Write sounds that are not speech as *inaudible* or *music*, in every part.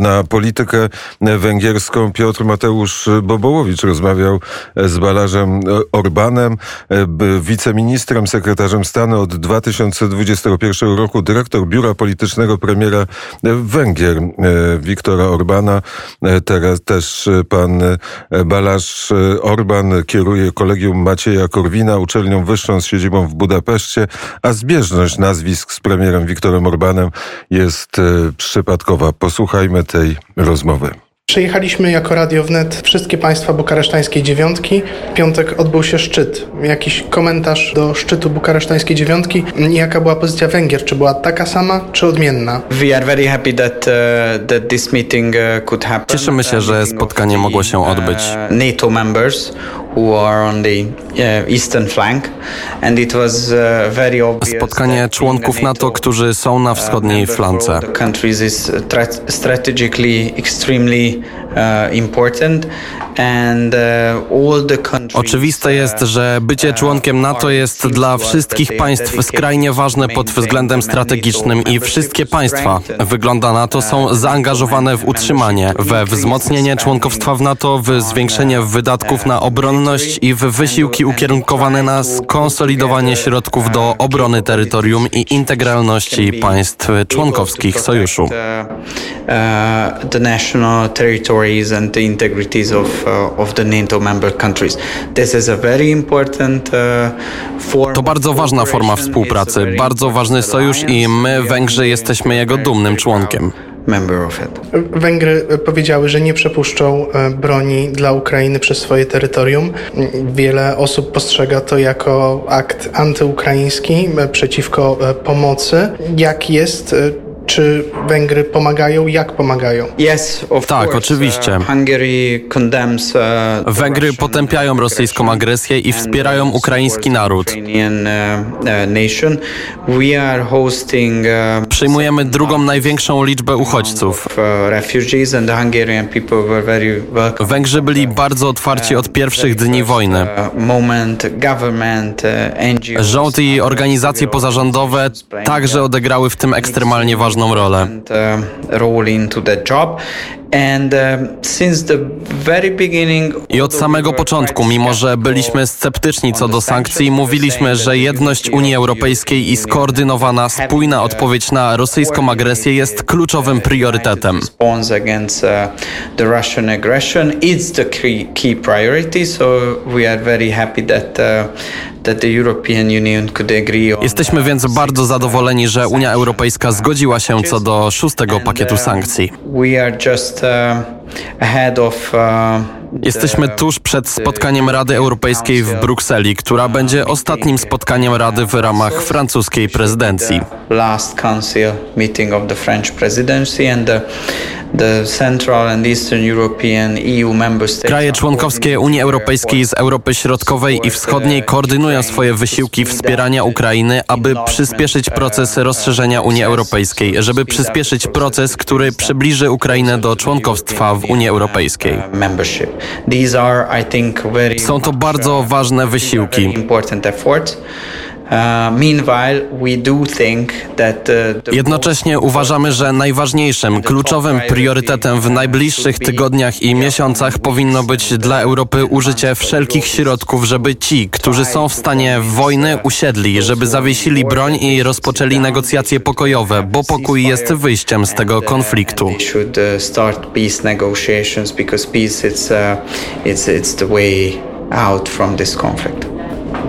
Na politykę węgierską Piotr Mateusz Bobołowicz rozmawiał z Balarzem Orbanem, wiceministrem, sekretarzem stanu od 2021 roku, dyrektor biura politycznego premiera Węgier Wiktora Orbana. Teraz też pan Balarz Orban kieruje kolegium Macieja Korwina, uczelnią wyższą z siedzibą w Budapeszcie, a zbieżność nazwisk z premierem Wiktorem Orbanem jest przypadkowa. Posłuchaj Posłuchajmy tej rozmowy. Przyjechaliśmy jako Radio Wnet wszystkie państwa bukaresztańskiej dziewiątki. W piątek odbył się szczyt. Jakiś komentarz do szczytu bukaresztańskiej dziewiątki? Jaka była pozycja Węgier? Czy była taka sama, czy odmienna? Cieszymy się, że spotkanie mogło się odbyć. Uh, NATO members Spotkanie członków NATO, którzy są na wschodniej uh, flance. Uh, uh, Oczywiste jest, że bycie członkiem NATO jest dla wszystkich państw skrajnie ważne pod względem strategicznym i wszystkie państwa, wygląda na to, są zaangażowane w utrzymanie, we wzmocnienie członkostwa w NATO, w zwiększenie wydatków na obronność i w wysiłki ukierunkowane na skonsolidowanie środków do obrony terytorium i integralności państw członkowskich sojuszu. Uh, the national territories and the integrities of Uh, of the NATO member countries. This is a very important uh, form To bardzo ważna forma współpracy, bardzo ważny sojusz i my, Węgrzy, jesteśmy jego dumnym członkiem. Węgry powiedziały, że nie przepuszczą e, broni dla Ukrainy przez swoje terytorium. Wiele osób postrzega to jako akt antyukraiński e, przeciwko e, pomocy. Jak jest? Czy Węgry pomagają? Jak pomagają? Yes, tak, oczywiście. Uh, uh, Węgry potępiają rosyjską agresję i wspierają ukraiński naród. Uh, Przyjmujemy drugą największą liczbę uchodźców. Węgrzy byli bardzo otwarci od pierwszych dni wojny. Rząd i organizacje pozarządowe także odegrały w tym ekstremalnie ważną ważną rolę. I od samego początku, mimo że byliśmy sceptyczni co do sankcji, mówiliśmy, że jedność Unii Europejskiej i skoordynowana, spójna odpowiedź na rosyjską agresję jest kluczowym priorytetem. Jesteśmy więc bardzo zadowoleni, że Unia Europejska zgodziła się co do szóstego pakietu sankcji. Jesteśmy tuż przed spotkaniem Rady Europejskiej w Brukseli, która będzie ostatnim spotkaniem Rady w ramach francuskiej prezydencji. Kraje członkowskie Unii Europejskiej z Europy Środkowej i Wschodniej koordynują swoje wysiłki wspierania Ukrainy, aby przyspieszyć proces rozszerzenia Unii Europejskiej, żeby przyspieszyć proces, który przybliży Ukrainę do członkostwa w Unii Europejskiej. Są to bardzo ważne wysiłki. Jednocześnie uważamy, że najważniejszym, kluczowym priorytetem w najbliższych tygodniach i miesiącach powinno być dla Europy użycie wszelkich środków, żeby ci, którzy są w stanie wojny, usiedli, żeby zawiesili broń i rozpoczęli negocjacje pokojowe, bo pokój jest wyjściem z tego konfliktu. Uh, out from this conflict.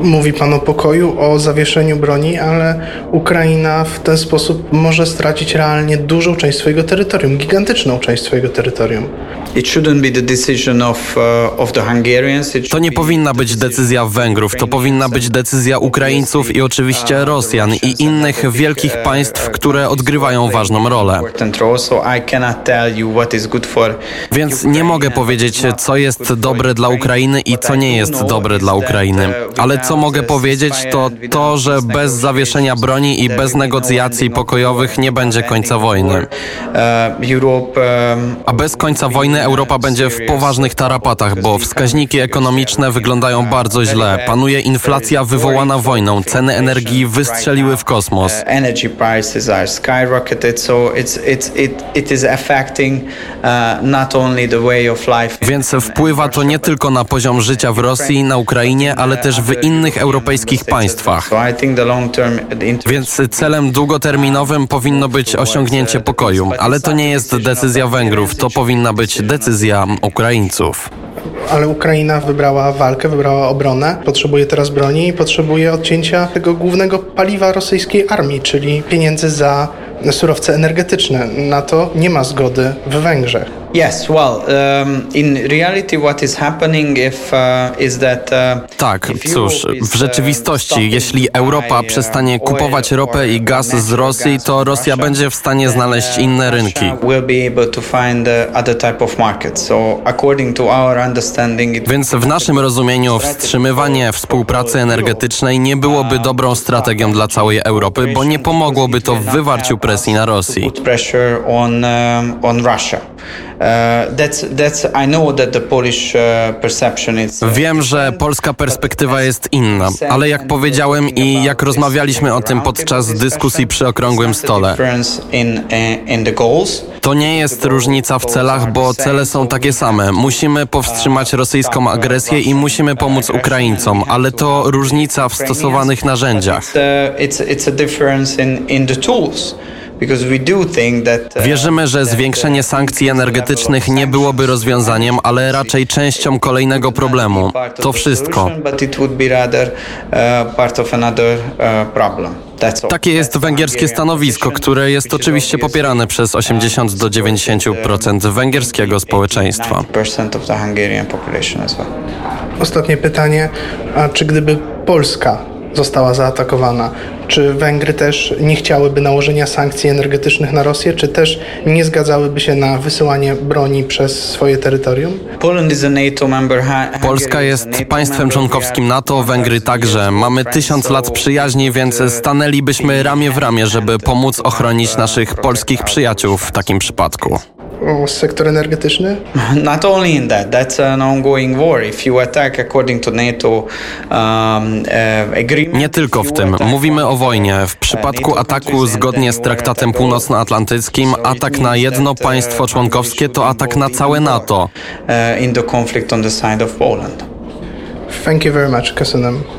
Mówi Pan o pokoju, o zawieszeniu broni, ale Ukraina w ten sposób może stracić realnie dużą część swojego terytorium, gigantyczną część swojego terytorium. To nie powinna być decyzja Węgrów, to powinna być decyzja Ukraińców i oczywiście Rosjan i innych wielkich państw, które odgrywają ważną rolę. Więc nie mogę powiedzieć, co jest dobre dla Ukrainy i co nie jest dobre dla Ukrainy. Ale co mogę powiedzieć, to to, że bez zawieszenia broni i bez negocjacji pokojowych nie będzie końca wojny. A bez końca wojny Europa będzie w poważnych tarapatach, bo wskaźniki ekonomiczne wyglądają bardzo źle. Panuje inflacja wywołana wojną, ceny energii wystrzeliły w kosmos. Energy prices are skyrocketed, so it's, it's, it, it is affecting uh, not only the way of life. Więc wpływa to nie tylko na poziom życia w Rosji, na Ukrainie, ale też w innych europejskich państwach. Więc celem długoterminowym powinno być osiągnięcie pokoju, ale to nie jest decyzja Węgrów, to powinna być decyzja Ukraińców. Ale Ukraina wybrała walkę, wybrała obronę, potrzebuje teraz broni i potrzebuje odcięcia tego głównego paliwa rosyjskiej armii, czyli pieniędzy za surowce energetyczne. Na to nie ma zgody w Węgrzech. Yes, well, in reality what is happening if, uh, is that uh, Tak, cóż, w rzeczywistości, jeśli Europa przestanie kupować ropę i gaz z Rosji, to Rosja będzie w stanie znaleźć inne rynki. Więc w naszym rozumieniu wstrzymywanie współpracy energetycznej nie byłoby dobrą strategią dla całej Europy, bo nie pomogłoby to w wywarciu presji na Rosji. Wiem, że polska perspektywa jest inna, ale jak powiedziałem i jak rozmawialiśmy o tym podczas dyskusji przy okrągłym stole, to nie jest różnica w celach, bo cele są takie same. Musimy powstrzymać rosyjską agresję i musimy pomóc Ukraińcom, ale to różnica w stosowanych narzędziach. Uh, Wierzymy, że zwiększenie sankcji energetycznych nie byłoby rozwiązaniem, ale raczej częścią kolejnego problemu. To wszystko. Takie jest węgierskie stanowisko, które jest oczywiście popierane przez 80 do 90% węgierskiego społeczeństwa. Ostatnie pytanie, a czy gdyby Polska została zaatakowana. Czy Węgry też nie chciałyby nałożenia sankcji energetycznych na Rosję, czy też nie zgadzałyby się na wysyłanie broni przez swoje terytorium? Polska jest państwem członkowskim NATO, Węgry także. Mamy tysiąc lat przyjaźni, więc stanęlibyśmy ramię w ramię, żeby pomóc ochronić naszych polskich przyjaciół w takim przypadku sektor energetyczny? *laughs* Not only in that, that's an ongoing war. If you attack according to NATO um, uh, agreement. Nie tylko w tym. Mówimy o wojnie. W przypadku ataku zgodnie z traktatem północnoatlantyckim, atak na jedno państwo członkowskie to atak na całe NATO. Uh, in the conflict on the side of Poland. Thank you very much, Köszönöm.